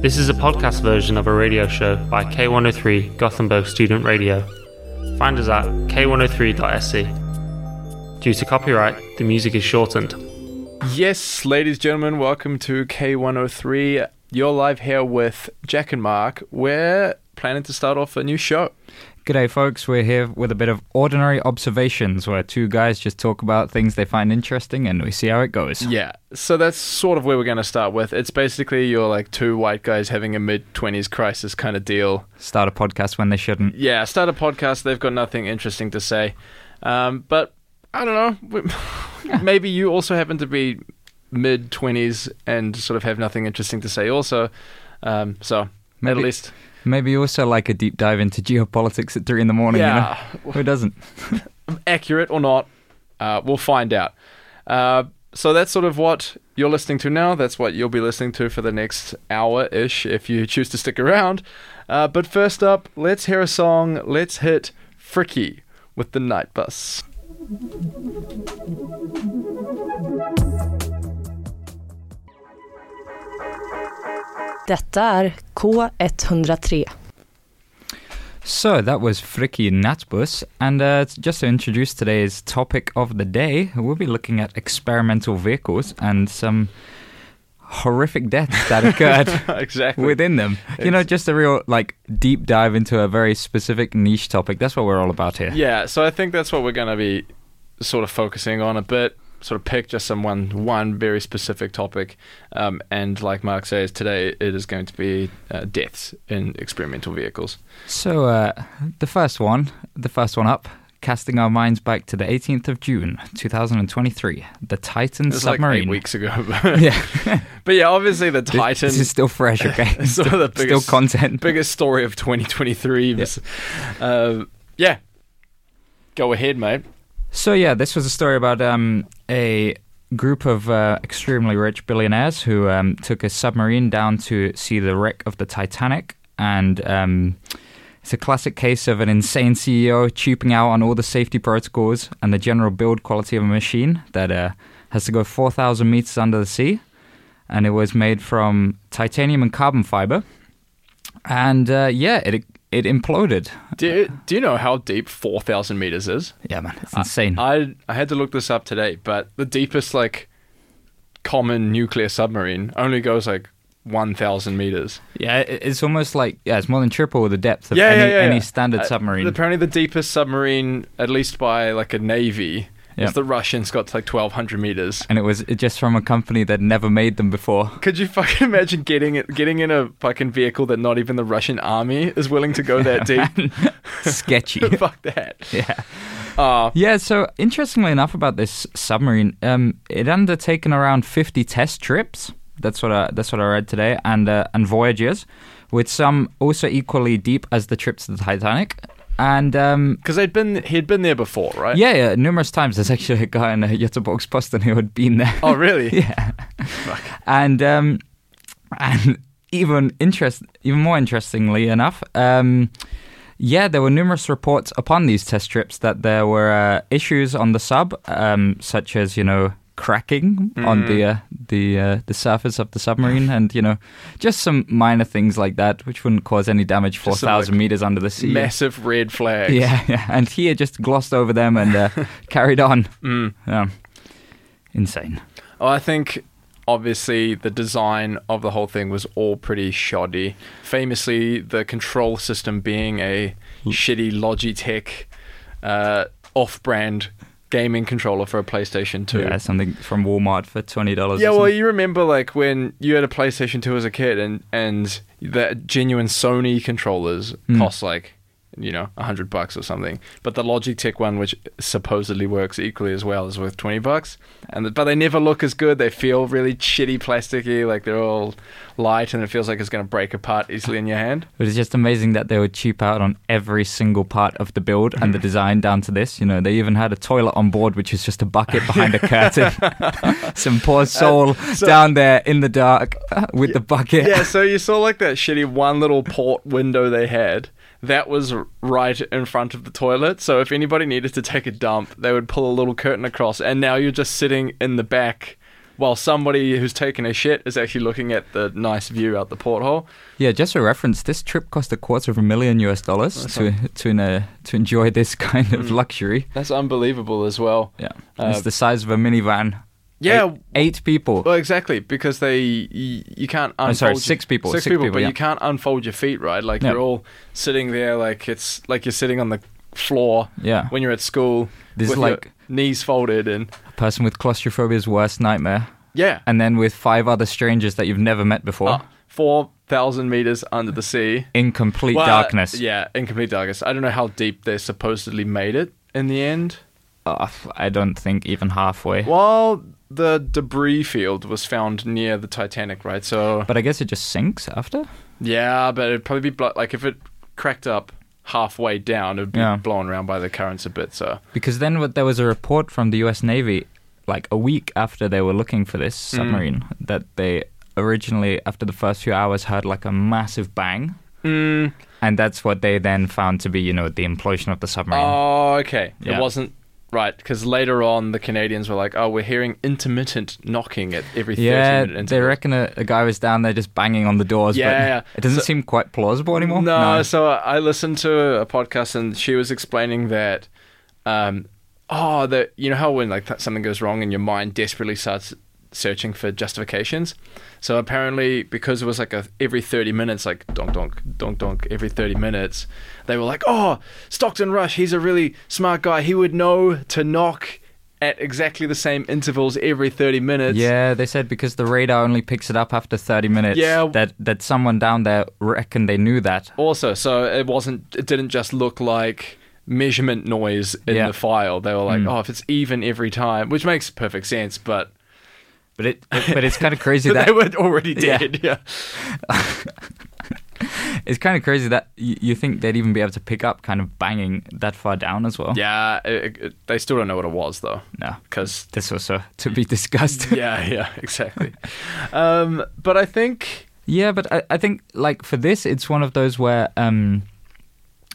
This is a podcast version of a radio show by K103 Gothenburg Student Radio. Find us at k103.se. Due to copyright, the music is shortened. Yes, ladies and gentlemen, welcome to K103. You're live here with Jack and Mark. We're planning to start off a new show. G'day, folks. We're here with a bit of ordinary observations where two guys just talk about things they find interesting and we see how it goes. Yeah, so that's sort of where we're going to start with. It's basically you're like two white guys having a mid 20s crisis kind of deal. Start a podcast when they shouldn't. Yeah, start a podcast. They've got nothing interesting to say. Um, but I don't know. Maybe you also happen to be mid 20s and sort of have nothing interesting to say, also. Um, so, Maybe- at least. Maybe you also like a deep dive into geopolitics at three in the morning. Yeah. You know? Who doesn't? accurate or not, uh, we'll find out. Uh, so that's sort of what you're listening to now. That's what you'll be listening to for the next hour ish if you choose to stick around. Uh, but first up, let's hear a song. Let's hit Fricky with the Night Bus. Detta är K103. So that was Friki Natbus, and uh, just to introduce today's topic of the day, we'll be looking at experimental vehicles and some horrific deaths that occurred exactly. within them. You know, just a real like deep dive into a very specific niche topic. That's what we're all about here. yeah, so I think that's what we're going to be sort of focusing on a bit. Sort of pick just some one one very specific topic, um, and like Mark says, today it is going to be uh, deaths in experimental vehicles. So uh, the first one, the first one up, casting our minds back to the 18th of June, 2023, the Titan like submarine. eight weeks ago. yeah, but yeah, obviously the Titan, This is still fresh. Okay, of the still content. biggest story of 2023. was- Uh, yeah, go ahead, mate. So yeah, this was a story about um, a group of uh, extremely rich billionaires who um, took a submarine down to see the wreck of the Titanic, and um, it's a classic case of an insane CEO cheaping out on all the safety protocols and the general build quality of a machine that uh, has to go 4,000 meters under the sea, and it was made from titanium and carbon fiber, and uh, yeah, it it imploded. Do you, do you know how deep 4,000 meters is? Yeah, man, it's insane. I I had to look this up today, but the deepest like common nuclear submarine only goes like 1,000 meters. Yeah, it's almost like yeah, it's more than triple the depth of Yeah, any, yeah, yeah, any standard Uh, submarine. Apparently, the deepest submarine, at least by like a navy, Yeah. is the Russians got to like 1,200 meters. and it was just from a company that never made them before. Could you fucking imagine getting it, getting in a fucking vehicle that not even the Russian army is willing to go that deep? Sketchy. Fuck that. yeah. Uh, Yeah. So interestingly enough, about this submarine, um, it undertaken around fifty test trips. That's what I, that's what I read today, and uh, and voyages, with some also equally deep as the trips to the Titanic. And um, because they'd been he'd been there before, right? yeah, yeah, numerous times. There's actually a guy in uh, Göteborgs Posten who had been there. Oh, really? yeah. And um, and even interest, even more interestingly enough, um, yeah, there were numerous reports upon these test trips that there were uh, issues on the sub, um, such as you know cracking on the uh, the uh, the surface of the submarine, and you know just some minor things like that, which wouldn't cause any damage four thousand like, meters under the sea. Massive red flags. Yeah, yeah, and he had just glossed over them and uh, carried on. Mm. Yeah. Insane. Oh, I think obviously the design of the whole thing was all pretty shoddy. Famously, the control system being a shitty Logitech uh, off-brand gaming controller for a PlayStation 2. Yeah, something from Walmart for twenty dollars. Yeah, well, you remember like when you had a PlayStation 2 as a kid, and and the genuine Sony controllers Mm. cost like you know a hundred bucks or something, but the Logitech one, which supposedly works equally as well, is worth twenty bucks. And the, but they never look as good. They feel really shitty, plasticky, like they're all light, and it feels like it's going to break apart easily in your hand. It was just amazing that they would cheap out on every single part of the build and the hmm. design down to this. You know, they even had a toilet on board, which is just a bucket behind a curtain. Some poor soul so- down there in the dark with the bucket. Yeah, so you saw like that shitty one little port window they had. That was right in front of the toilet. So if anybody needed to take a dump, they would pull a little curtain across, and now you're just sitting in the back while somebody who's taking a shit is actually looking at the nice view out the porthole. Yeah, just for reference. This trip cost a quarter of a million US dollars That's to to uh, to enjoy this kind of Mm. luxury. That's unbelievable as well. Yeah, Uh, it's the size of a minivan. Yeah, eight, eight people. Well, exactly, because they you, you can't unfold. I'm sorry, your- six people, Six, six people, people, but yeah. you can't unfold your feet, right? Like No. you're all sitting there, like it's like you're sitting on the floor yeah, when you're at school. this is with like knees folded and a person with claustrophobia's worst nightmare, yeah, and then with five other strangers that you've never met before uh, four thousand meters under the sea. in complete Well, darkness. Yeah, in complete darkness. I don't know how deep they supposedly made it in the end. Uh, I don't think even halfway. Well, the debris field was found near the Titanic, right? So But I guess it just sinks after. yeah, but it'd probably be blo- like if it cracked up halfway down, it'd be Yeah. blown around by the currents a bit. So Because then what, there was a report from the U.S. Navy, like a week after they were looking for this Mm. submarine, that they originally, after the first few hours, heard like a massive bang, Mm, and that's what they then found to be, you know, the implosion of the submarine. oh, okay. Yeah. It wasn't right because later on the Canadians were like, "Oh, we're hearing intermittent knocking at every thirty yeah, minute they reckon a, a guy was down there just banging on the doors. Yeah, but yeah. it doesn't So- seem quite plausible anymore. No, no, so I listened to a podcast and she was explaining that, um, oh, that you know how when like something goes wrong and your mind desperately starts searching for justifications. So apparently, because it was like a every thirty minutes, like donk donk donk donk every thirty minutes, they were like, oh, Stockton Rush, he's a really smart guy. He would know to knock at exactly the same intervals every thirty minutes. Yeah, they said because the radar only picks it up after 30 minutes. Yeah. That that someone down there reckoned they knew that. also so it wasn't it didn't just look like measurement noise in Yeah. the file they were like Mm. oh if it's even every time which makes perfect sense but But it but it's kind of crazy that they were already Yeah. dead yeah, it's kind of crazy that you, you think they'd even be able to pick up kind of banging that far down as well. yeah it, it- they still don't know what it was though No, because this was uh, to be discussed. yeah yeah exactly um but i think Yeah, but I, I think like for this, it's one of those where um,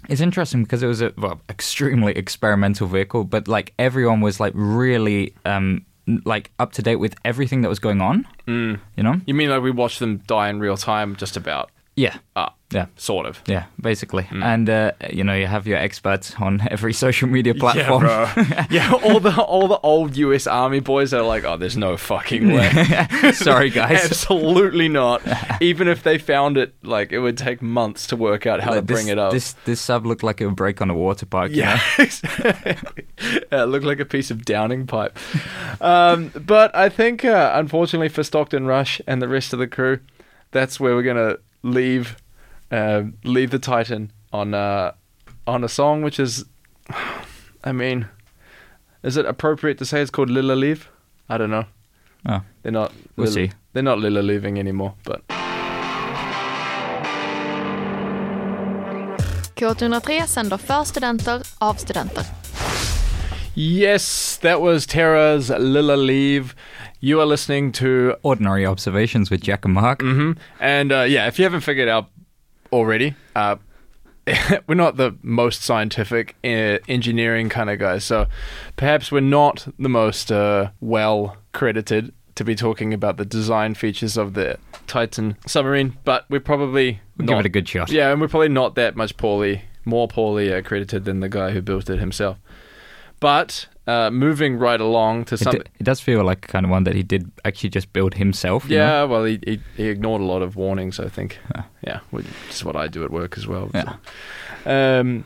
it's interesting because it was a well, extremely experimental vehicle, but like everyone was like really um, like up to date with everything that was going on. mm, You know? you mean like we watched them die in real time just about Yeah, ah yeah, sort of yeah, basically. Mm. And uh, you know, you have your experts on every social media platform. Yeah, bro. yeah, all the all the old U.S. Army boys are like, oh, there's no fucking way. Sorry, guys. Absolutely not. Even if they found it, like it would take months to work out how Like, to this, bring it up. This this sub looked like it would break on a water park. you yeah, know? yeah, it looked like a piece of downing pipe. Um, but I think, uh, unfortunately for Stockton Rush and the rest of the crew, that's where we're gonna leave uh, leave the Titan on uh, on a song which is, I mean, is it appropriate to say it's called Lilla Leave? I don't know. Oh, They're not. we'll Lilla- see. They're not Lilla leaving anymore, but. K103 sänder för studenter av studenter. Yes, that was Tara's Lilla Leave. You are listening to Ordinary observations with Jack and Mark. hmm And uh, yeah, if you haven't figured out already, uh, we're not the most scientific uh, engineering kind of guys. So perhaps we're not the most uh, well credited to be talking about the design features of the Titan submarine, but we're probably We'll not, give it a good shot. yeah, and we're probably not that much poorly, more poorly uh, credited than the guy who built it himself. But uh, moving right along to It, something. d- it does feel like kind of one that he did actually just build himself. you know? Yeah, well, he, he he ignored a lot of warnings. I think. Yeah, which is what I do at work as well. so. Um,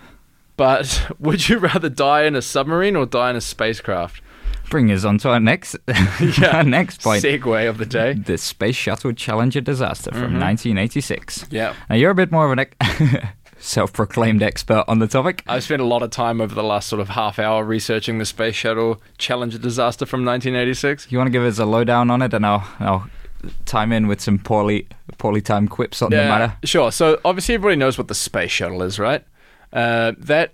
but would you rather die in a submarine or die in a spacecraft? Bring us on to our next, Yeah. our next point. Segue of the day. The Space Shuttle Challenger disaster from Mhm. 1986. Yeah, Now, you're a bit more of an self proclaimed expert on the topic. I've spent a lot of time over the last sort of half hour researching the space shuttle Challenger disaster from 1986. You want to give us a lowdown on it, and I'll, I'll time in with some poorly, poorly timed quips on the matter. Sure. So obviously everybody knows what the space shuttle is, right? Uh, that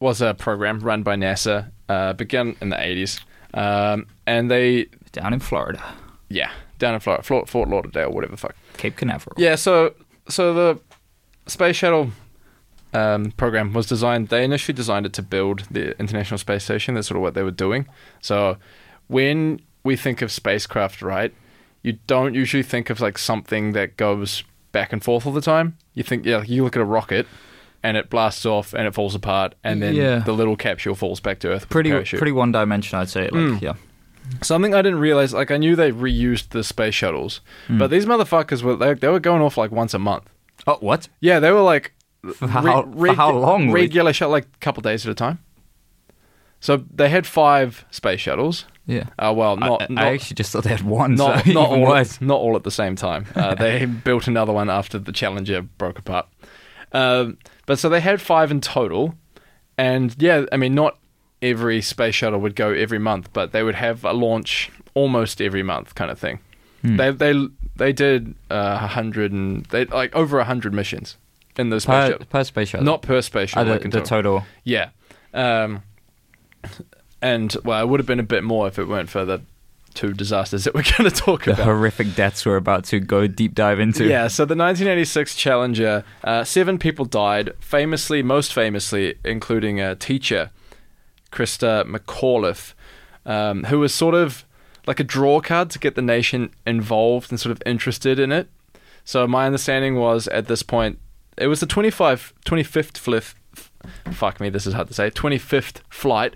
was a program run by NASA, uh, began in the 80s, um, and they Down in Florida, yeah down in Florida, Fort, Fort Lauderdale, whatever the fuck. Cape Canaveral. Yeah. So so the space shuttle. Um, program was designed. They initially designed it to build the International Space Station. That's sort of what they were doing. So, when we think of spacecraft, right? You don't usually think of like something that goes back and forth all the time. You think, yeah, you look at a rocket and it blasts off and it falls apart, and then Yeah. the little capsule falls back to Earth. Pretty pretty one dimensional, I'd say. Like, Mm. yeah. Something I didn't realize, like I knew they reused the space shuttles, Hmm. but these motherfuckers were they, they were going off like once a month. Oh, what? Yeah, they were like For how, for how long? regular shuttle, like a couple days at a time. So they had five space shuttles. Yeah. Uh, well, I- not I, not, actually just thought they had one. not, so not all worse. not all at the same time. Uh, they built another one after the Challenger broke apart. Um, but so they had five in total, and yeah, I mean, not every space shuttle would go every month, but they would have a launch almost every month, kind of thing. Hmm. They they they did uh, a hundred and they like over a hundred missions in the space per, shuttle, per space shuttle. not per space Uh, shuttle. the, like the total. Yeah. Um, and well, it would have been a bit more if it weren't for the two disasters that we're going to talk The about. horrific deaths we're about to go deep dive into. Yeah, so the 1986 Challenger, uh, seven people died, famously, most famously, including a teacher, Christa McAuliffe, um, who was sort of like a draw card to get the nation involved and sort of interested in it. So my understanding was at this point, it was the 25, 25th flith, fuck me, this is hard to say, 25th flight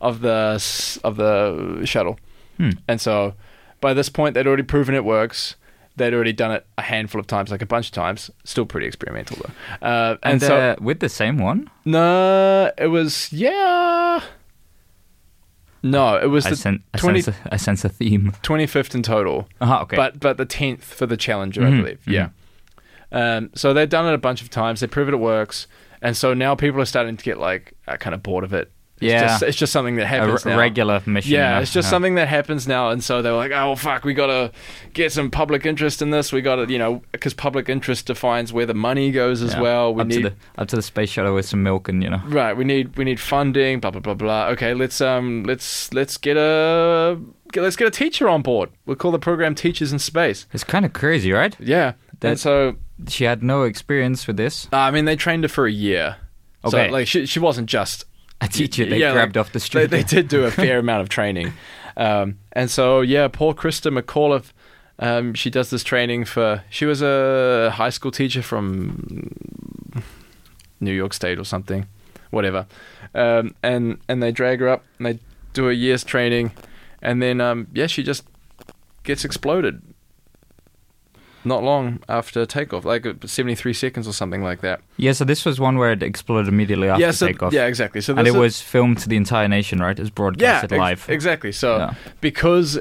of the of the shuttle. Hmm. And so by this point, they'd already proven it works. They'd already done it a handful of times, like a bunch of times. Still pretty experimental though. Uh, and, And, so with the same one, no, it was yeah. No, it was I, the sen- I, sense a, I sense a theme. 25th in total, Uh-huh, okay. but but the 10th for the Challenger, I Mhm, believe. Yeah. Um, so they've done it a bunch of times. They prove it works, and so now people are starting to get like uh, kind of bored of it. It's Yeah. just, it's just something that happens r- now. regular mission. Yeah, it's just Yeah. something that happens now, and so they're like, "Oh fuck, we gotta get some public interest in this. We gotta, you know, because public interest defines where the money goes as Yeah. well. We up need to the up to the space shuttle with some milk and you know. right. We need we need funding. Blah blah blah blah. Okay, let's um let's let's get a let's get a teacher on board. We'll call the program Teachers in Space. It's kind of crazy, right? Yeah, That- and so She had no experience with this. uh, I mean they trained her for a year. Okay. So like she she wasn't just A teacher they Yeah, grabbed like, off the they, street. they did do a fair amount of training. Um, and so, yeah, poor Christa McAuliffe, um, she does this training for, she was a high school teacher from New York State or something, whatever. Um, and, and they drag her up and they do a year's training. And then, um, yeah, she just gets exploded. Not long after takeoff, like uh, 73 seconds or something like that. yeah, so this was one where it exploded immediately after yeah, so, takeoff. yeah, exactly. So and it is- was filmed to the entire nation, right? It was yeah, broadcasted ex- live. exactly. So Yeah. because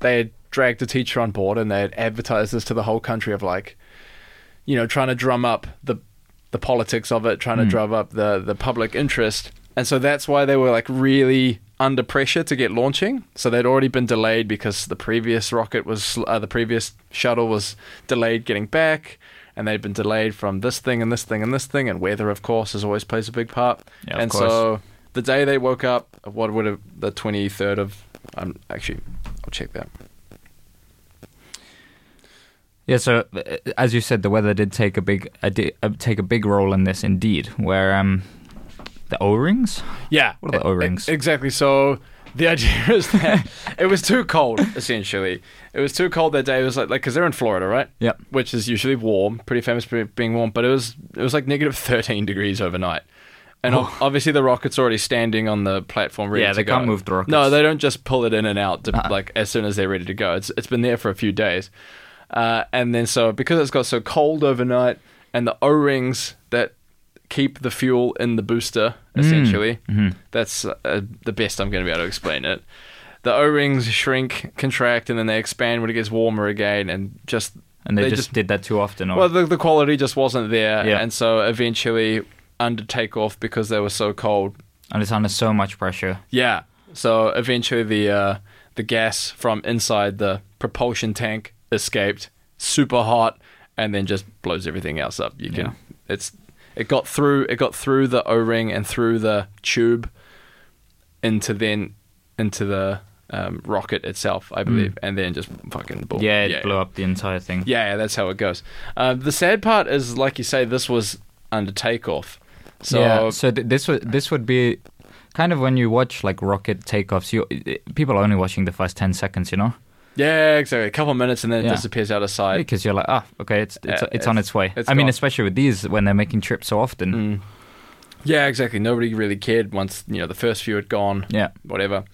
they had dragged a teacher on board and they had advertised this to the whole country of like, you know, trying to drum up the the politics of it, trying to Mm. drum up the the public interest, and so that's why they were like really under pressure to get launching. So they'd already been delayed because the previous rocket was uh, the previous shuttle was delayed getting back. And they'd been delayed from this thing and this thing and this thing, and weather, of course, is always plays a big part. Yeah, and so the day they woke up, what would have the twenty third of? Um, actually, I'll check that. Yeah, so uh, as you said, the weather did take a big a di- uh, take a big role in this, indeed. Where um, the O rings. Yeah, What are the O-rings? e- exactly. So the idea is that it was too cold. Essentially, it was too cold that day. It was like like because they're in Florida, right? Yep. Which is usually warm, pretty famous for being warm. But it was it was like negative thirteen degrees overnight. And ob- obviously the rocket's already standing on the platform ready Oh. Yeah, they go. can't move the rockets. No, they don't just pull it in and out to, Uh-uh. like as soon as they're ready to go. It's it's been there for a few days. Uh, and then so because it's got so cold overnight and the O-rings that keep the fuel in the booster essentially Mhm. that's uh, the best I'm going to be able to explain it. The O-rings shrink, contract, and then they expand when it gets warmer again, and just And they, They just, just- did that too often. Or, well, the, the quality just wasn't there, Yeah. and so eventually under takeoff because they were so cold. and it's under so much pressure. Yeah, so eventually the uh, the gas from inside the propulsion tank escaped, super hot, and then just blows everything else up. You can, Yeah. it's it got through it got through the O-ring and through the tube into then into the um, rocket itself, I believe, and then just fucking boom. Yeah, it blew up the entire thing. Yeah, yeah, that's how it goes. Uh, the sad part is, like you say, this was under takeoff. So yeah, so th- this would this would be kind of when you watch like rocket takeoffs, you people are only watching the first ten seconds, you know, Yeah, exactly. A couple minutes and then it Yeah. disappears out of sight. because you're like, ah, okay, it's it's, Uh, it's on its way. it's I mean, gone. especially with these when they're making trips so often. Mm. Yeah, exactly. Nobody really cared once you know the first few had gone. Yeah, Whatever.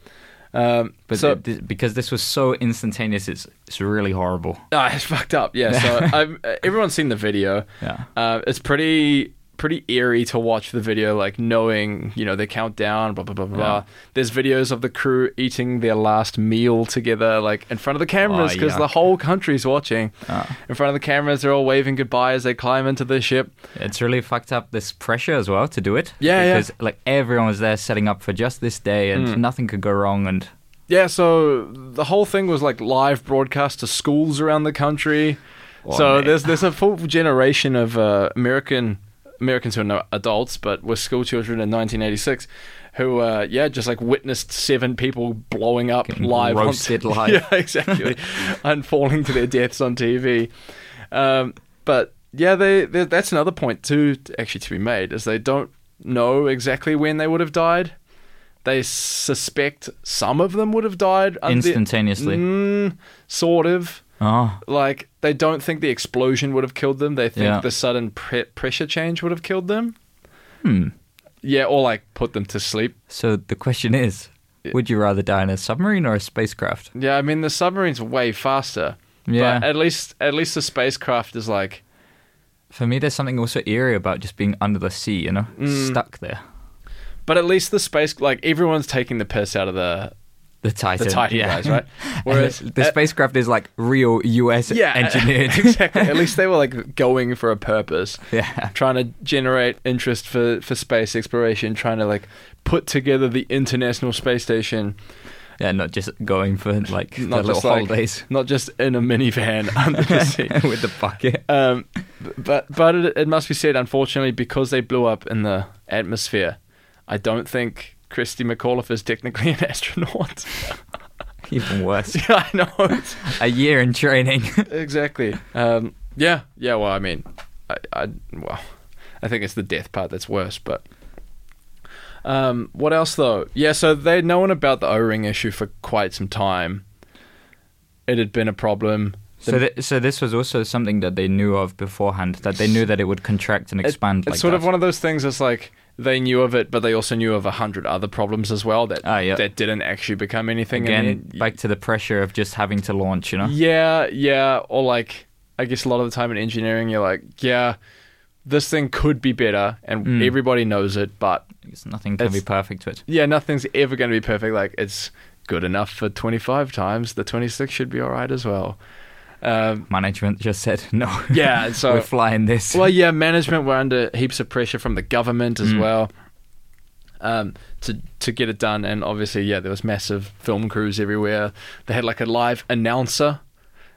Um, but so because this was so instantaneous, it's it's really horrible. ah, it's fucked up. Yeah. So I've, everyone's seen the video. Yeah. Uh, it's pretty pretty eerie to watch the video, like knowing you know the countdown, blah blah blah blah. blah. Yeah. There's videos of the crew eating their last meal together, like in front of the cameras, Oh, because the yuck. whole country's watching. Ah. In front of the cameras, they're all waving goodbye as they climb into the ship. It's really fucked up this pressure as well to do it. Yeah, yeah. because like everyone was there setting up for just this day, and Mm. nothing could go wrong. And Yeah, so the whole thing was like live broadcast to schools around the country. Oh, so mate. there's there's a full generation of uh, American Americans who are not adults but were school children in 1986 who uh, yeah just like witnessed seven people blowing up Getting live on roasted t- live. yeah exactly and falling to their deaths on TV um, but yeah they, they that's another point too actually to be made is they don't know exactly when they would have died they suspect some of them would have died Instantaneously. Mm, sort of oh, like they don't think the explosion would have killed them. They think Yeah. the sudden pre- pressure change would have killed them. hmm. Yeah, or like put them to sleep. So the question is, would you rather die in a submarine or a spacecraft? Yeah, I mean the submarine's way faster. Yeah. But at least at least the spacecraft is like For me, there's something also eerie about just being under the sea, you know, Mm. stuck there. but at least the space like everyone's taking the piss out of the The Titan. the Titan yeah. guys, right? Whereas the uh, spacecraft is like real US yeah, engineered. exactly. At least they were like going for a purpose. yeah. trying to generate interest for, for space exploration, trying to like put together the International Space Station, Yeah, not just going for like Not little like, holidays not just in a minivan under the sea. with the bucket. Um, but but it, it must be said, unfortunately, because they blew up in the atmosphere, I don't think Christy McAuliffe is technically an astronaut. Even worse. yeah, I know. A year in training. exactly. Um, yeah, yeah. Well, I mean, I, I well, I think it's the death part that's worse. But um, what else though? Yeah, so they'd known about the O-ring issue for quite some time. It had been a problem. so, th- so this was also something that they knew of beforehand. That they knew that it would contract and It- expand. it's like sort that. of one of those things. That's like they knew of it, but they also knew of a hundred other problems as well that Ah, yeah. that didn't actually become anything. in Again, back to the pressure of just having to launch. You know. Yeah, yeah. Or like, I guess a lot of the time in engineering, you're like, yeah, this thing could be better, and Mm. everybody knows it, but nothing can be perfect to it. yeah, nothing's ever going to be perfect. Like, it's good enough for 25 times. The 26 should be all right as well. Um, Management just said no. yeah, so we're flying this. well, yeah, management were under heaps of pressure from the government as Mm. well um, to to get it done. And obviously, yeah, there was massive film crews everywhere. They had like a live announcer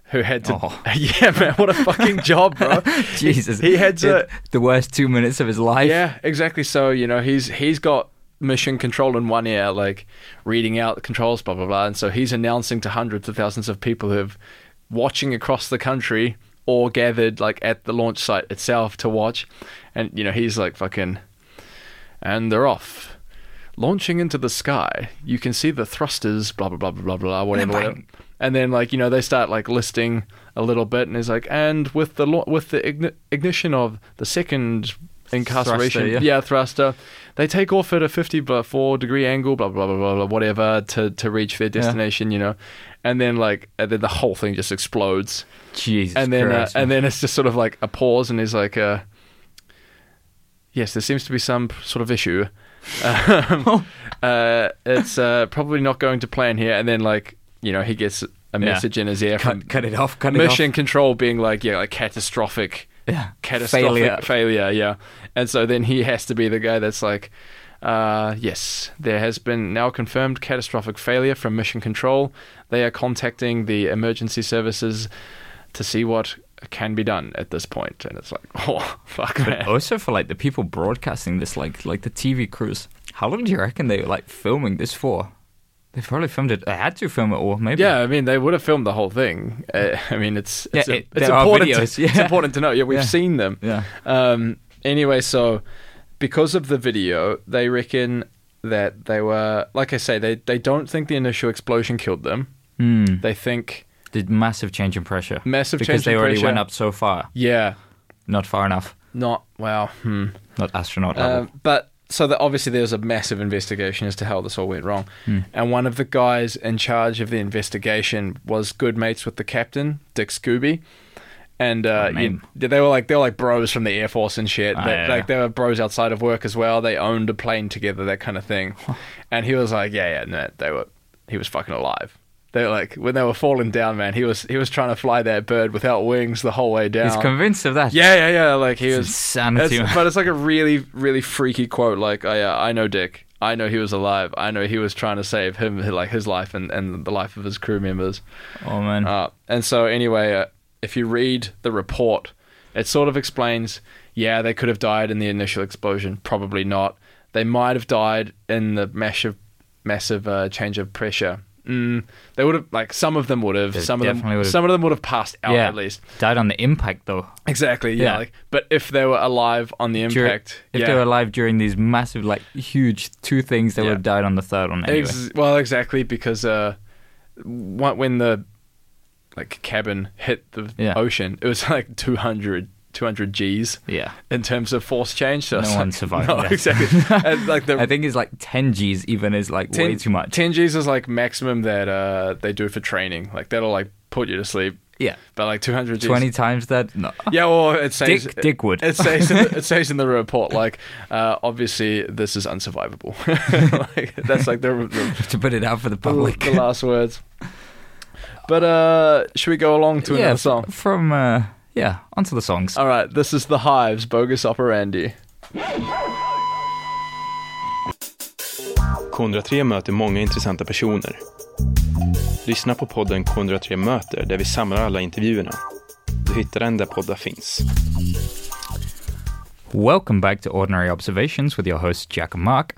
who had to. Oh. yeah, man, what a fucking job, bro. Jesus, he had to. the worst two minutes of his life. Yeah, exactly. So you know, he's he's got mission control in one ear, like reading out the controls, blah blah blah, and so he's announcing to hundreds of thousands of people who have watching across the country or gathered like at the launch site itself to watch, and you know he's like fucking, and they're off. Launching into the sky, you can see the thrusters, blah blah blah blah blah blah, whatever, whatever. Bang. And then like you know they start like listing a little bit, and he's like, and with the lo- with the igni- ignition of the second incarceration, Thruster, yeah. thruster, they take off at a fifty-four degree angle, blah blah blah blah blah, whatever, to to reach their destination, you know, and then like and then the whole thing just explodes, Jesus and then uh, and then it's just sort of like a pause, and he's like, uh, yes, there seems to be some sort of issue. Um, uh, it's uh, probably not going to plan here, and then like you know he gets a message in his ear from cut, cut it off. Cut mission it off. control being like yeah like catastrophic Yeah. catastrophic Failure. failure. yeah and so then he has to be the guy that's like uh, yes there has been now confirmed catastrophic failure from mission control they are contacting the emergency services to see what can be done at this point and it's like oh fuck man Also for like the people broadcasting this, like like the TV crews. How long do you reckon they were like filming this for? They probably filmed it. They had to film it all, maybe. yeah, I mean, they would have filmed the whole thing. Uh, I mean, it's it's, Yeah, it- it's important. videos, to, It's important to know. Yeah, we've Yeah. seen them. Yeah. Um, anyway, so because of the video, they reckon that they were, like I say, they they don't think the initial explosion killed them. Hmm. They think Did massive change in pressure. massive because change they already pressure. went up so far. Yeah, Not far enough. not well. Hmm. Not astronaut level. Um, but so that obviously there was a massive investigation as to how this all went wrong, Hmm. and one of the guys in charge of the investigation was good mates with the captain, Dick Scobie. And uh, Oh, you- they were like they were like bros from the air force and shit. Ah, They- yeah, like yeah. they were bros outside of work as well. They owned a plane together, that kind of thing. and he was like, yeah, yeah, no, they were. He was fucking alive. They were like when they were falling down, man. He was he was trying to fly that bird without wings the whole way down. He's convinced of that. yeah, yeah, yeah. Like he It's was insanity. it's- but it's like a really, really freaky quote. Like, oh, yeah, I know Dick. I know he was alive. I know he was trying to save him, like his life and, and the life of his crew members. oh man. Uh, and so, anyway, uh, if you read the report, it sort of explains yeah, they could have died in the initial explosion. Probably not. They might have died in the massive, massive uh, change of pressure. Mm, they would have, like, some of them would have. They Some of them, would have. some of them would have passed out Yeah. at least. Died on the impact though. Exactly. Yeah. Yeah. Like, but if they were alive on the Dur- impact, if yeah. they were alive during these massive, like huge two things, they would have died on the third one anyway. Ex- well, exactly because uh, when the like cabin hit the ocean, it was like 200, 200 G's yeah. in terms of force change. So No one like- survived No, that. exactly. and like the I think it's like 10 G's even is like way too much. 10 G's is like maximum that uh, they do for training. Like that'll like put you to sleep. yeah. But like 200 G's. 20 times that? No. Yeah, well, it says Dick, Dick would. It says in the, it says in the report like uh, obviously this is unsurvivable. like, that's like the, the to put it out for the the, public. the last words. But uh, should we go along to yeah, another song? From, uh, yeah, onto the songs. All right, this is the Hives, bogus operandi. K103 möter många intressanta personer. Lyssna på podden K103 möter där vi samlar alla intervjuerna. Du hittar den där poddar finns. Welcome back to Ordinary Observations with your host, Jack and Mark.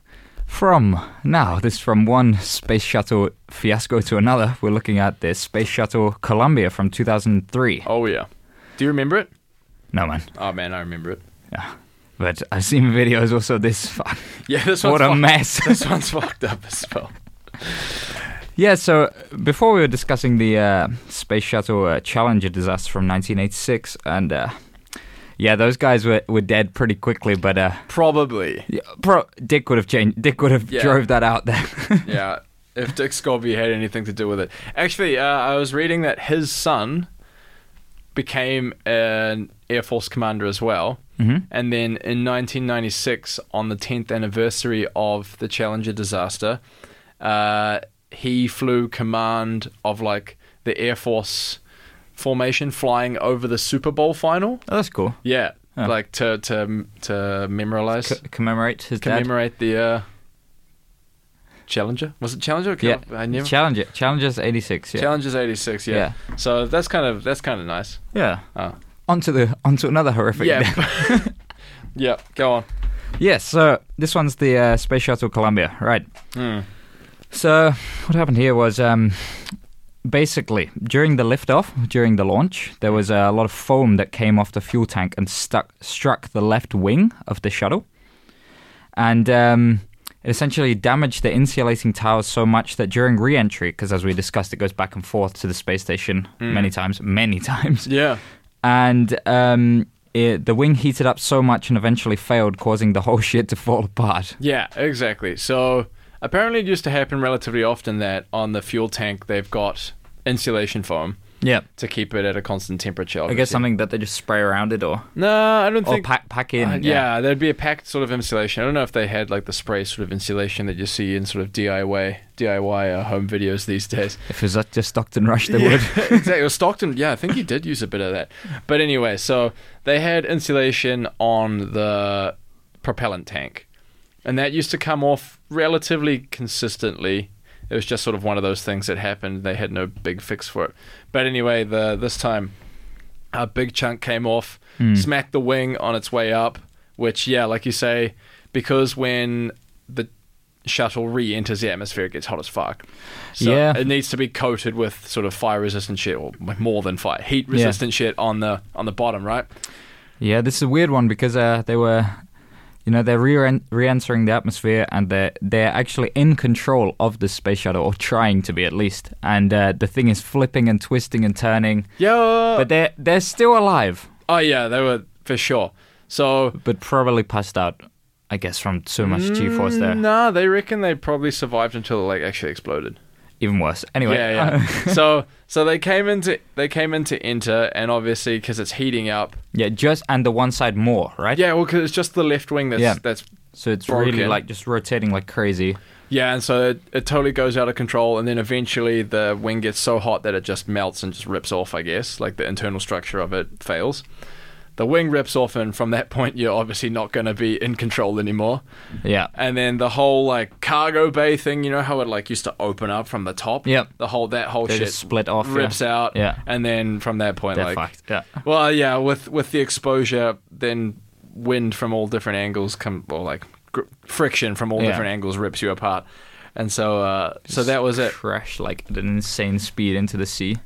From now, this from one space shuttle fiasco to another, we're looking at the Space Shuttle Columbia from 2003. Oh yeah. Do you remember it? No, man. Oh man, I remember it. Yeah. But I've seen videos also this. Fuck. Yeah, this one's What a fucked- mess. This one's fucked up as well. Yeah, so before we were discussing the uh, Space Shuttle uh, Challenger disaster from 1986, and uh, yeah, those guys were, were dead pretty quickly, but uh, Probably. yeah, pro- Dick would have changed. Dick would have Yeah. drove that out there. Yeah. If Dick Scobie had anything to do with it. Actually, uh, I was reading that his son became an Air Force commander as well. hmm And then in 1996, on the 10th anniversary of the Challenger disaster, uh, he flew command of like the Air Force formation flying over the Super Bowl final. Oh, that's cool. Yeah, Oh. like to to to memorialize, C- commemorate his dad. commemorate the uh, Challenger. Was it Challenger? Yeah, I never. Challenger. Challenger's 86. Yeah. Challenger's 86. Yeah. So that's kind of that's kind of nice. yeah. Oh. Onto the onto another horrific. Yeah. yeah. Go on. yes. So this one's the uh, Space Shuttle Columbia, right? Hmm. So what happened here was um, basically during the liftoff, during the launch, there was a lot of foam that came off the fuel tank and stuck struck the left wing of the shuttle, and um, it essentially damaged the insulating towers so much that during re-entry, because as we discussed, it goes back and forth to the space station many times, many times, Yeah. and um, it, the wing heated up so much and eventually failed, causing the whole shit to fall apart. Yeah, exactly. So apparently it used to happen relatively often that on the fuel tank they've got insulation foam Yeah. to keep it at a constant temperature. I guess something that they just spray around it or, No, I don't or think. pack, pack in. Uh, yeah. there'd be a packed sort of insulation. I don't know if they had like the spray sort of insulation that you see in sort of DIY DIY uh, home videos these days. If it was just Stockton Rush, they Yeah, would. exactly. Well, Stockton, yeah, I think he did use a bit of that. But anyway, so they had insulation on the propellant tank, and that used to come off relatively consistently. It was just sort of one of those things that happened. They had no big fix for it. But anyway, the this time, a big chunk came off, Hmm. smacked the wing on its way up. Which, yeah, like you say, because when the shuttle re-enters the atmosphere, it gets hot as fuck. So Yeah. it needs to be coated with sort of fire-resistant shit, or more than fire, heat-resistant shit on the on the bottom, right? Yeah, this is a weird one because uh, they were you know they're re- re-entering the atmosphere and they're they're actually in control of the space shuttle or trying to be at least and uh, the thing is flipping and twisting and turning Yeah. but they're they're still alive oh yeah, they were for sure. So but probably passed out i guess from so much g-force there Nah, they reckon they probably survived until it like actually exploded. Even worse anyway Yeah, yeah. so so they came into they came into enter, and obviously because it's heating up. yeah just and the one side more right Yeah, well, because it's just the left wing that's Yeah. that's so it's really like just rotating like crazy yeah, and so it, it totally goes out of control, and then eventually the wing gets so hot that it just melts and just rips off. I guess like the internal structure of it fails. The wing rips off, and from that point, you're obviously not going to be in control anymore. yeah And then the whole like cargo bay thing, you know how it like used to open up from the top. Yep. The whole that whole They shit split off, yeah. rips out. Yeah. And then from that point, they're like, fucked yeah well, yeah, with with the exposure, then wind from all different angles come, or like gr- friction from all Yeah. different angles rips you apart. And so, uh, so that was it. crash like at an insane speed into the sea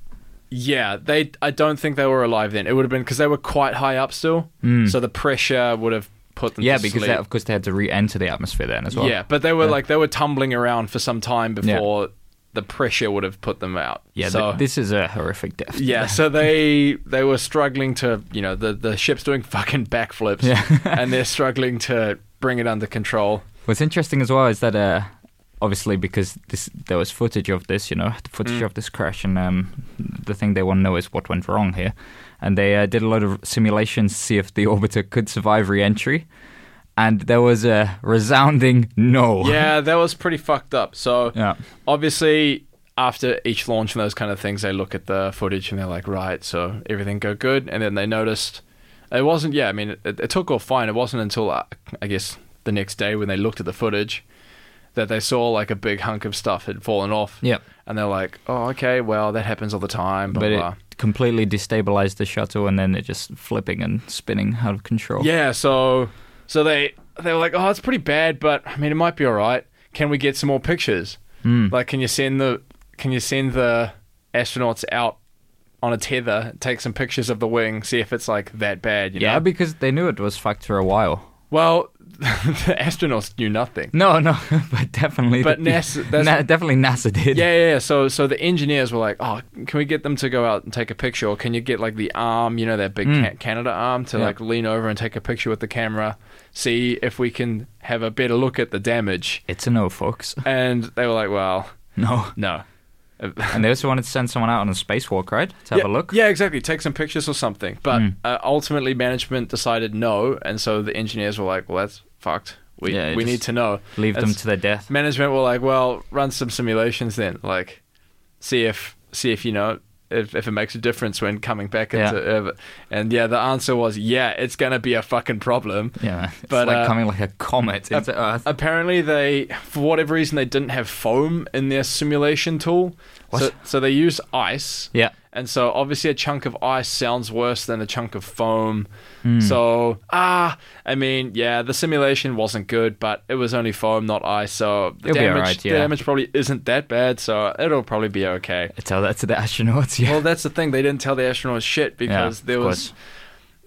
Yeah, they. I don't think they were alive then. It would have been because they were quite high up still. So the pressure would have put them. Yeah because of course they had to re-enter the atmosphere then as well Yeah, but they were Yeah. like they were tumbling around for some time before the pressure would have put them out. Yeah, so th- this is a horrific death. yeah, so they they were struggling to you know the the ship's doing fucking backflips, Yeah. and they're struggling to bring it under control. What's interesting as well is that uh, obviously because this there was footage of this, you know, the footage Mm. of this crash, and um, the thing they want to know is what went wrong here, and they uh, did a lot of simulations to see if the orbiter could survive re-entry, and there was a resounding no. Yeah, that was pretty fucked up. So Yeah. obviously. After each launch and those kind of things, they look at the footage and they're like, right, so everything go good. And then they noticed it wasn't, yeah, I mean, it, it took off fine. It wasn't until, uh, I guess, the next day when they looked at the footage that they saw like a big hunk of stuff had fallen off. Yep. And they're like, oh, okay, well, that happens all the time. Blah, But blah. it completely destabilized the shuttle, and then it just flipping and spinning out of control. Yeah, so so they they were like, oh, it's pretty bad, but I mean, it might be all right. Can we get some more pictures? Hmm. Like, can you send the can you send the astronauts out on a tether, take some pictures of the wing, see if it's like that bad? You Yeah, know? because they knew it was fucked for a while. well, the astronauts knew nothing. No, no, but definitely. But the- NASA- Na- definitely NASA did. Yeah, yeah, yeah. So, so the engineers were like, "Oh, can we get them to go out and take a picture, or can you get like the arm, you know, that big Mm. Canadarm, to Yeah. like lean over and take a picture with the camera, see if we can have a better look at the damage?" It's a no, folks. And they were like, "Well, No. no." And they also wanted to send someone out on a spacewalk, right? To have yeah, a look. Yeah, exactly. Take some pictures or something. But Mm. uh, ultimately, management decided no, and so the engineers were like, "Well, that's fucked. We Yeah, we need to know." Leave them to their death. management were like, "Well, run some simulations then. Like, see if see if you know if, if it makes a difference when coming back Yeah. into Earth." And yeah, the answer was, "Yeah, it's gonna be a fucking problem." Yeah, it's But, like uh, coming like a comet into Earth. Apparently, they for whatever reason they didn't have foam in their simulation tool, What? so so they used ice. yeah. And so obviously a chunk of ice sounds worse than a chunk of foam. Hmm. So ah, I mean, yeah, the simulation wasn't good, but it was only foam, not ice. So the It'll damage, alright, the yeah. damage probably isn't that bad. So it'll probably be okay. Tell that to the astronauts. Yeah. Well, that's the thing. They didn't tell the astronauts shit because Yeah, there was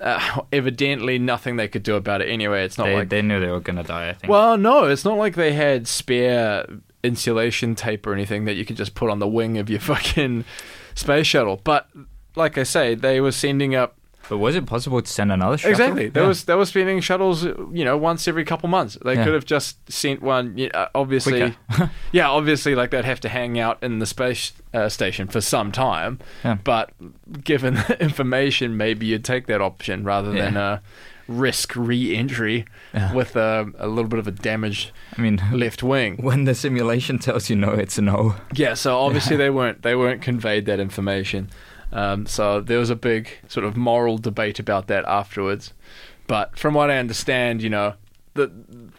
uh, evidently nothing they could do about it anyway. It's not they, like they knew they were gonna die. I think. well, no, it's not like they had spare insulation tape or anything that you could just put on the wing of your fucking space shuttle. But like I say, they were sending up but was it possible to send another shuttle? exactly. There Yeah. was they were sending shuttles, you know, once every couple months. They Yeah. could have just sent one. You know, obviously, yeah, obviously, like they'd have to hang out in the space uh, station for some time. Yeah. But given the information, maybe you'd take that option rather than uh, risk re-entry Yeah. with uh, a little bit of a damaged I mean, left wing. when the simulation tells you no, it's a no. Yeah, so obviously they weren't they weren't conveyed that information. Um, so there was a big sort of moral debate about that afterwards. But from what I understand, you know, the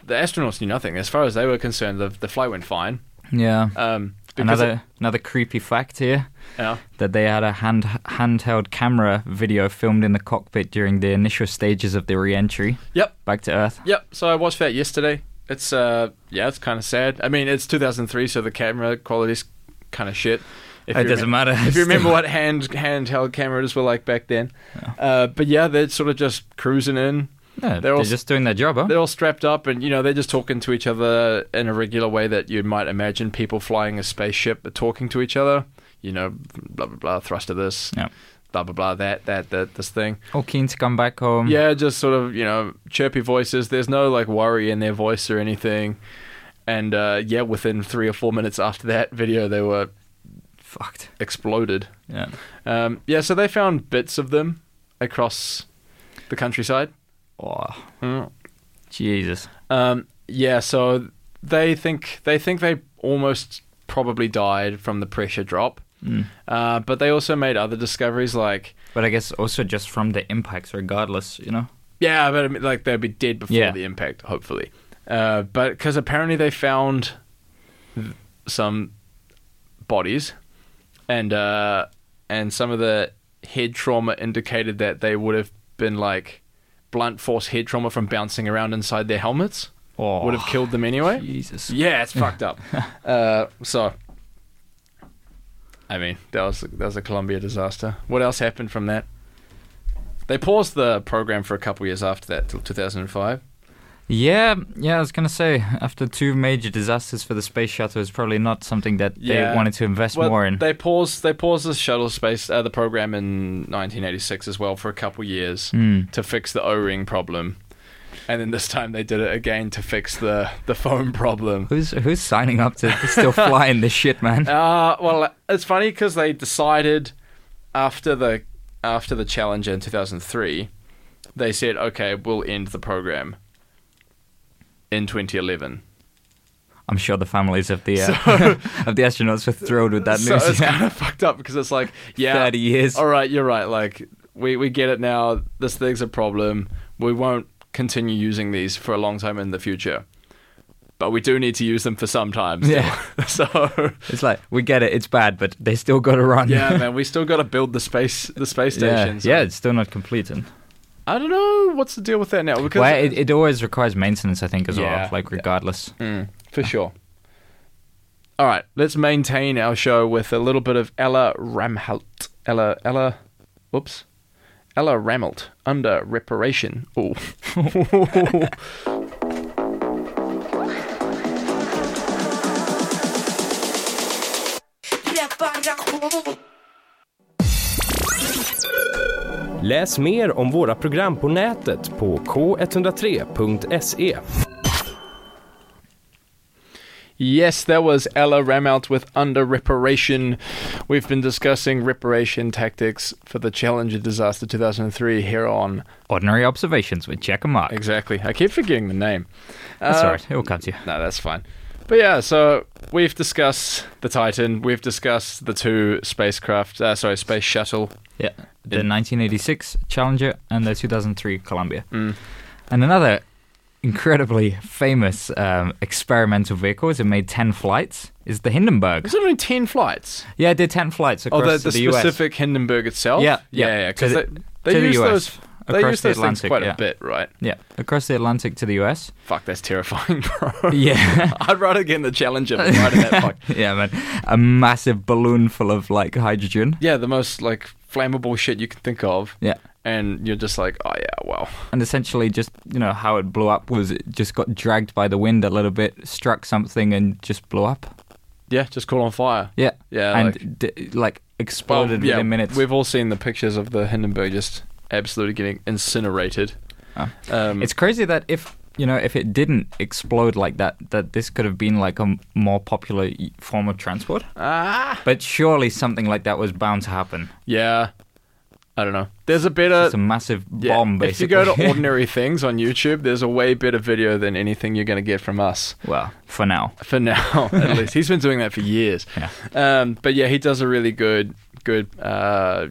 the astronauts knew nothing as far as they were concerned. The the flight went fine. Yeah. Um, because Another another creepy fact here yeah. that they had a hand handheld camera video filmed in the cockpit during the initial stages of the re-entry Yep. back to Earth. Yep. So I watched that yesterday. It's uh yeah, it's kind of sad. I mean, it's 2003, so the camera quality's kind of shit. If it doesn't matter. if you remember what hand handheld cameras were like back then. Uh, but yeah, they're sort of just cruising in. They're they're, all- just doing their job, huh? They're all strapped up, and you know they're just talking to each other in a regular way that you might imagine people flying a spaceship are talking to each other. You know, blah blah blah, thrust of this, Yeah. blah blah blah, that that that this thing. All keen to come back home. Yeah, just sort of you know chirpy voices. There's no like worry in their voice or anything. And uh, yeah, within three or four minutes after that video, they were Fucked. exploded. Yeah. Um, yeah, so they found bits of them across the countryside. Oh, Mm. Jesus. Um, yeah, so they think they think they almost probably died from the pressure drop. Mm. Uh, but they also made other discoveries like But I guess also just from the impacts, regardless, you know? yeah, but I mean, like they'd be dead before Yeah. the impact, hopefully. Uh, but because apparently they found some bodies, and uh, and some of the head trauma indicated that they would have been like blunt force head trauma from bouncing around inside their helmets Oh, would have killed them anyway. Jesus. Yeah, it's fucked up. Uh, so, I mean, that was that was a Columbia disaster. What else happened from that? They paused the program for a couple years after that, till 2005. Yeah, yeah, I was gonna say after two major disasters for the space shuttle, it's probably not something that Yeah. they wanted to invest Well, more in. they paused they paused the shuttle space uh, the program in 1986 as well for a couple years Hmm. to fix the O-ring problem, and then this time they did it again to fix the the foam problem. Who's who's signing up to still fly in this shit, man? Uh, well, it's funny because they decided after the after the Challenger in 2003, they said, okay, we'll end the program in 2011. I'm sure the families of the uh, of the astronauts were thrilled with that news. so it's kind of fucked up because it's like, yeah, 30 years. all right, you're right. Like we we get it now. This thing's a problem. We won't continue using these for a long time in the future. But we do need to use them for some time. still. Yeah. so It's like we get it, it's bad, but they still got to run. yeah, man, we still got to build the space the space yeah, station. so- yeah, it's still not completed. I don't know what's the deal with that now because Well, it, it always requires maintenance, I think, as Yeah, well. Like yeah. regardless. Mm, for sure. All right, let's maintain our show with a little bit of Ella Ramhalt. Ella Ella, whoops, Ella Ramelt under reparation. Oh, Läs mer om våra program på nätet på k103.se. yes, that was Ella Ramelt with under reparation. We've been discussing reparation tactics for the Challenger disaster 2003 here on. Ordinary observations with Jack and mark. Exactly, I keep forgetting the name. That's Uh, alright. It will come to you. No, that's fine. But yeah, so we've discussed the Titan, we've discussed the two spacecraft, uh, sorry, space shuttle. Yeah. The in- 1986 Challenger and the 2003 Columbia. Mm. And another incredibly famous um, experimental vehicle, it made 10 flights, is the Hindenburg. There's only 10 flights. Yeah, it did 10 flights Oh, across the, to the the, US. specific Hindenburg itself? Yeah, yeah, yeah. yeah. Because To they, the- they to the use Those, they across use the those things Atlantic, quite yeah. a bit, right? Yeah, across the Atlantic to the US. Fuck, that's terrifying, bro. Yeah. I'd rather get in the Challenger than riding that fuck. yeah, man. A massive balloon full of like hydrogen. Yeah, the most like flammable shit you can think of. Yeah. And you're just like, oh yeah, well. And essentially, just you know how it blew up was it just got dragged by the wind a little bit, struck something, and just blew up. Yeah, just caught on fire. Yeah, Yeah, and like- d- like exploded Well, yeah, within minutes. We've all seen the pictures of the Hindenburg just absolutely getting incinerated. Oh. Um, It's crazy that if you know if it didn't explode like that, that this could have been like a m- more popular form of transport. ah, But surely something like that was bound to happen. yeah. I don't know. There's a better It's a massive yeah, bomb, If you go to ordinary things on YouTube, there's a way better video than anything you're going to get from us. well, for now, For now, at least he's been doing that for years. Yeah. Um, but yeah, he does a really good, good. Uh,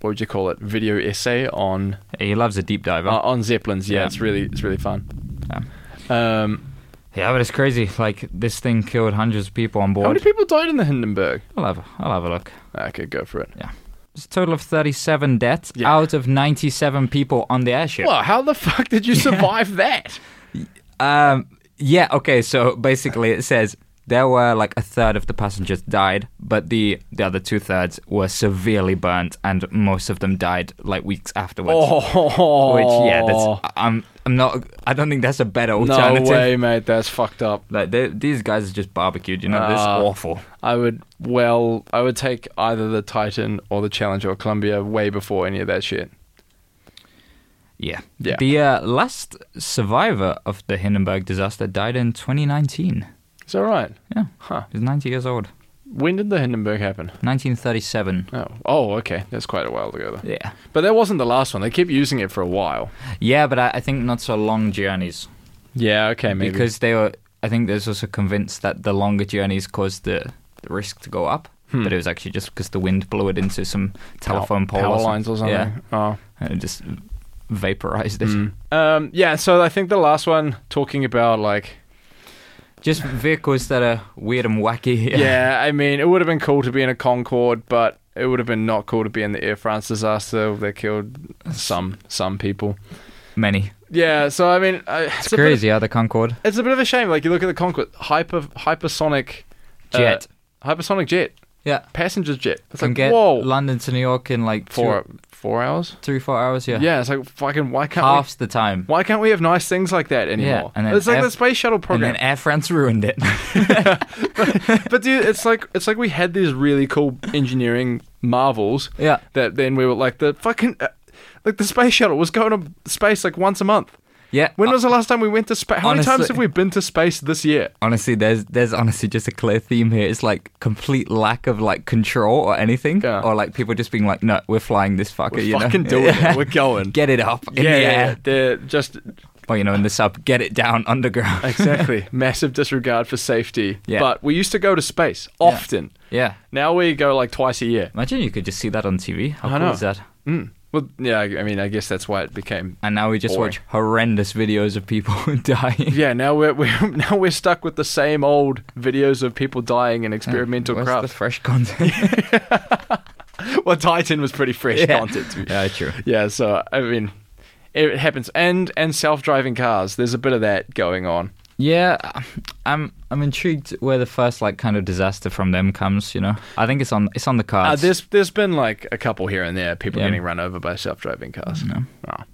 what would you call it? Video essay on he loves a deep dive. huh? uh, on zeppelins. Yeah, Yeah. it's really, it's really fun. Yeah. Um, Yeah, but it's crazy. Like this thing killed hundreds of people on board. how many people died in the Hindenburg? I'll have, I'll have a look. Okay, go for it. Yeah. It's a total of 37 deaths Yeah. out of 97 people on the airship. Well, how the fuck did you survive that? Um, yeah, okay, so basically it says there were like a third of the passengers died, but the the other two thirds were severely burnt, and most of them died like weeks afterwards. Oh, Which yeah, that's I'm I'm not. I don't think that's a better alternative. no way, mate. That's fucked up. Like they, these guys are just barbecued. You know, this is Ah. awful. I would well, I would take either the Titan or the Challenger or Columbia way before any of that shit. Yeah. Yeah. The uh, last survivor of the Hindenburg disaster died in 2019. Is that right? Yeah. Huh. He was 90 years old. When did the Hindenburg happen? 1937. Oh, oh, okay. That's quite a while ago. Though. Yeah. But that wasn't the last one. They kept using it for a while. Yeah, but I, I think not so long journeys Yeah. Okay. Maybe. because they were. I think they was also convinced that the longer journeys caused the, the risk to go up. Hmm. But it was actually just because the wind blew it into some telephone pole power or lines or something. Yeah, Oh. and it just vaporized it. Mm. Um. Yeah. So I think the last one talking about like. Just vehicles that are weird and wacky. Yeah. I mean, it would have been cool to be in a Concorde, but it would have been not cool to be in the Air France disaster They killed some some people. Many. Yeah. So I mean, It's, of- crazy how the Concorde It's a bit of a shame. Like you look at the Concorde, hyper hypersonic uh, jet. hypersonic jet, yeah. passenger jet. It's Can like get whoa, London to New York in like four two, four hours. three, four hours. Yeah. Yeah. it's like fucking why can't Half the time. Why can't we have nice things like that anymore? and then it's like the space shuttle And program. then Air France ruined it. but dude, it's like it's like we had these really cool engineering marvels yeah. that then we were like the fucking. Uh, like the space shuttle was going to space like once a month. Yeah. When was the last time we went to space? How many times have we been to space this year? honestly, there's there's honestly just a clear theme here. It's like complete lack of like control or anything, Yeah. or like people just being like, "No, we're flying this fucker." We're you fucking know? doing Yeah. it. We're going. Get it up in yeah, the yeah, yeah. They're just or you know, in the sub, get it down underground. exactly massive disregard for safety. Yeah. But we used to go to space often. yeah. Now we go like twice a year. Imagine you could just see that on TV. How I cool know. is that? Mm. Well, yeah. I mean, I guess that's why it became. And now we just Boring. watch horrendous videos of people dying. Yeah. Now we're, we're now we're stuck with the same old videos of people dying in uh, experimental Where's the fresh content? well, Titan was pretty fresh Yeah. content. Yeah, true. Yeah, so I mean, it happens, and and self-driving cars. There's a bit of that going on. Yeah, I'm I'm intrigued where the first like kind of disaster from them comes. You know, I think it's on it's on the Uh, there's there's been like a couple here and there, people Yeah. getting run over by self-driving cars. No. Oh.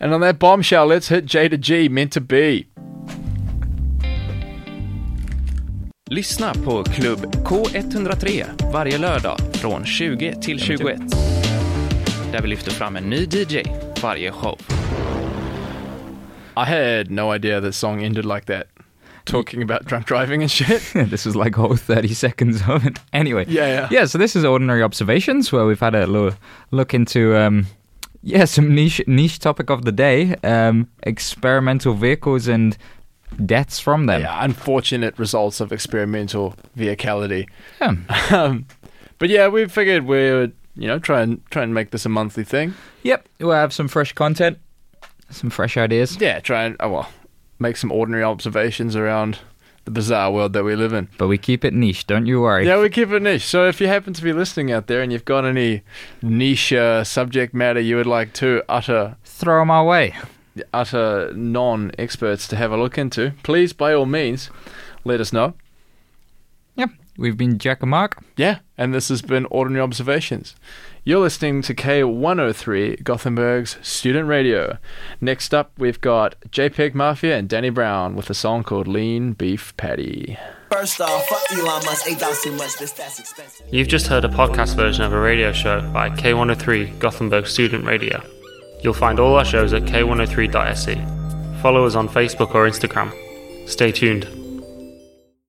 And on that bombshell, let's hit J to G, meant to be. Lyssna på Klubb K103 varje lördag från 20 till 21. Där vi lyfter fram en ny DJ varje show. I had no idea the song ended like that, talking about drunk driving and shit. this was like whole 30 seconds of it. Anyway. Yeah, yeah. Yeah, so this is Ordinary Observations, where we've had a little look into, um, yeah, some niche niche topic of the day um, experimental vehicles and deaths from them. Yeah, unfortunate results of experimental vehicality. Yeah. Um, but yeah, we figured we would, you know, try and try and make this a monthly thing. Yep, we'll have some fresh content, some fresh ideas. Yeah, try and oh well, make some ordinary observations around the bizarre world that we live in. But we keep it niche, don't you worry. Yeah, we keep it niche. So if you happen to be listening out there and you've got any niche uh, subject matter you would like to utter Throw them our way. utter non-experts to have a look into, please by all means let us know. Yep, we've been Jack and Mark. Yeah, and this has been Ordinary Observations. You're listening to K103, Gothenburg's student radio. Next up, we've got JPEG Mafia and Danny Brown with a song called Lean Beef Patty. First off, fuck Elon Musk, eight dollars too much, this that's expensive. You've just heard a podcast version of a radio show by K103 Gothenburg Student Radio. You'll find all our shows at k103.se. Follow us on Facebook or Instagram. Stay tuned.